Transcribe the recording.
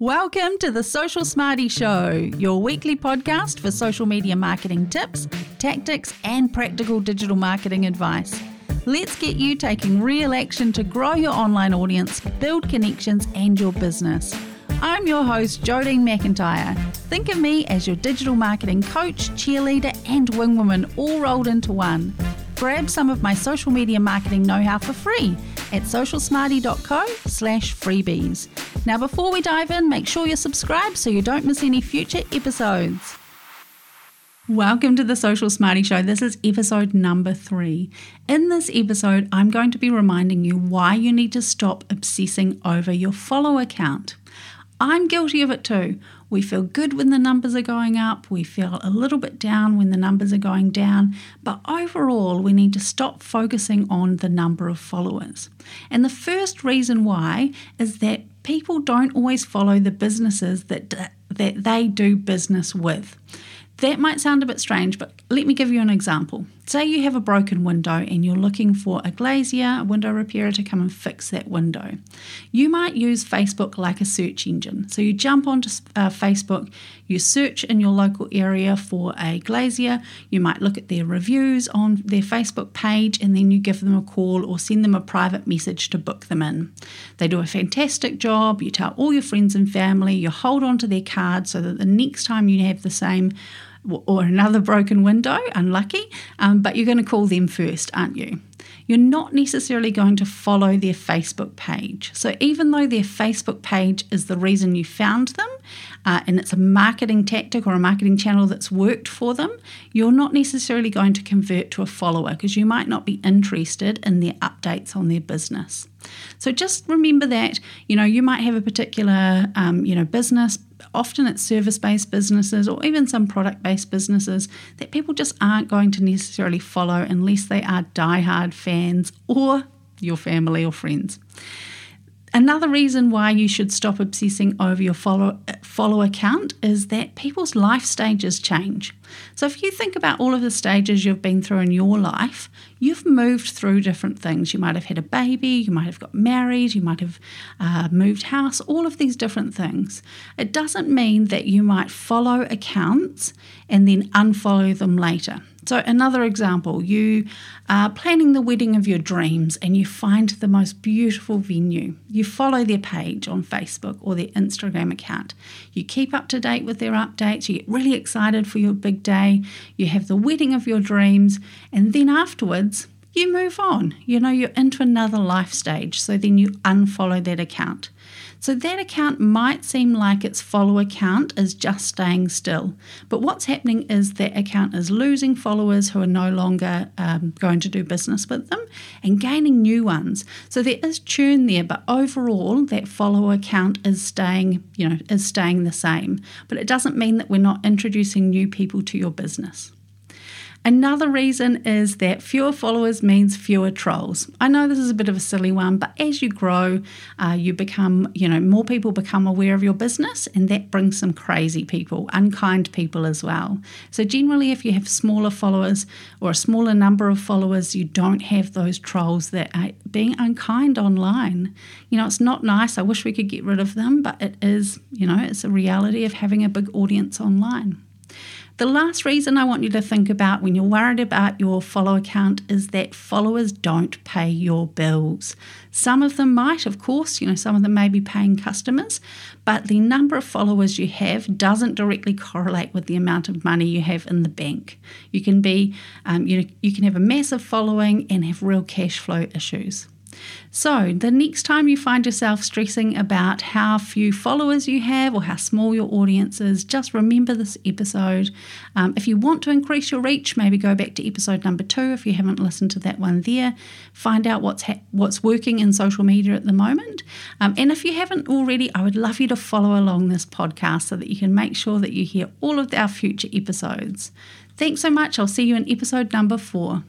Welcome to the Social Smarty Show, your weekly podcast for social media marketing tips, tactics, and practical digital marketing advice. Let's get you taking real action to grow your online audience, build connections, and your business. I'm your host, Jodine McIntyre. Think of me as your digital marketing coach, cheerleader, and wingwoman all rolled into one. Grab some of my social media marketing know-how for free at socialsmarty.co slash freebies. Now before we dive in, make sure you're subscribed so you don't miss any future episodes. Welcome to the Social Smarty Show. This is episode number three. In this episode, I'm going to be reminding you why you need to stop obsessing over your follower count. I'm guilty of it too. We feel good when the numbers are going up, we feel a little bit down when the numbers are going down, but overall, we need to stop focusing on the number of followers. And the first reason why is that people don't always follow the businesses that, that they do business with. That might sound a bit strange, but let me give you an example. Say you have a broken window and you're looking for a glazier, a window repairer to come and fix that window. You might use Facebook like a search engine. So you jump onto uh, Facebook, you search in your local area for a glazier, you might look at their reviews on their Facebook page, and then you give them a call or send them a private message to book them in. They do a fantastic job. You tell all your friends and family, you hold on to their card so that the next time you have the same or another broken window, unlucky, um, but you're going to call them first, aren't you? You're not necessarily going to follow their Facebook page. So, even though their Facebook page is the reason you found them uh, and it's a marketing tactic or a marketing channel that's worked for them, you're not necessarily going to convert to a follower because you might not be interested in their updates on their business. So, just remember that you know you might have a particular um, you know business often it's service based businesses or even some product based businesses that people just aren't going to necessarily follow unless they are die-hard fans or your family or friends. Another reason why you should stop obsessing over your follow, follower count is that people's life stages change. So, if you think about all of the stages you've been through in your life, you've moved through different things. You might have had a baby, you might have got married, you might have uh, moved house, all of these different things. It doesn't mean that you might follow accounts and then unfollow them later. So, another example you are planning the wedding of your dreams and you find the most beautiful venue. You follow their page on Facebook or their Instagram account. You keep up to date with their updates. You get really excited for your big day. You have the wedding of your dreams. And then afterwards, you move on. You know, you're into another life stage. So then you unfollow that account. So that account might seem like its follower count is just staying still. But what's happening is that account is losing followers who are no longer um, going to do business with them and gaining new ones. So there is churn there, but overall that follower count is staying, you know, is staying the same. But it doesn't mean that we're not introducing new people to your business. Another reason is that fewer followers means fewer trolls. I know this is a bit of a silly one, but as you grow, uh, you become, you know, more people become aware of your business, and that brings some crazy people, unkind people as well. So, generally, if you have smaller followers or a smaller number of followers, you don't have those trolls that are being unkind online. You know, it's not nice. I wish we could get rid of them, but it is, you know, it's a reality of having a big audience online. The last reason I want you to think about when you're worried about your follower count is that followers don't pay your bills. Some of them might, of course, you know, some of them may be paying customers, but the number of followers you have doesn't directly correlate with the amount of money you have in the bank. You can be, um, you know, you can have a massive following and have real cash flow issues. So, the next time you find yourself stressing about how few followers you have or how small your audience is, just remember this episode. Um, if you want to increase your reach, maybe go back to episode number two if you haven't listened to that one there. Find out what's ha- what's working in social media at the moment. Um, and if you haven't already, I would love you to follow along this podcast so that you can make sure that you hear all of our future episodes. Thanks so much. I'll see you in episode number four.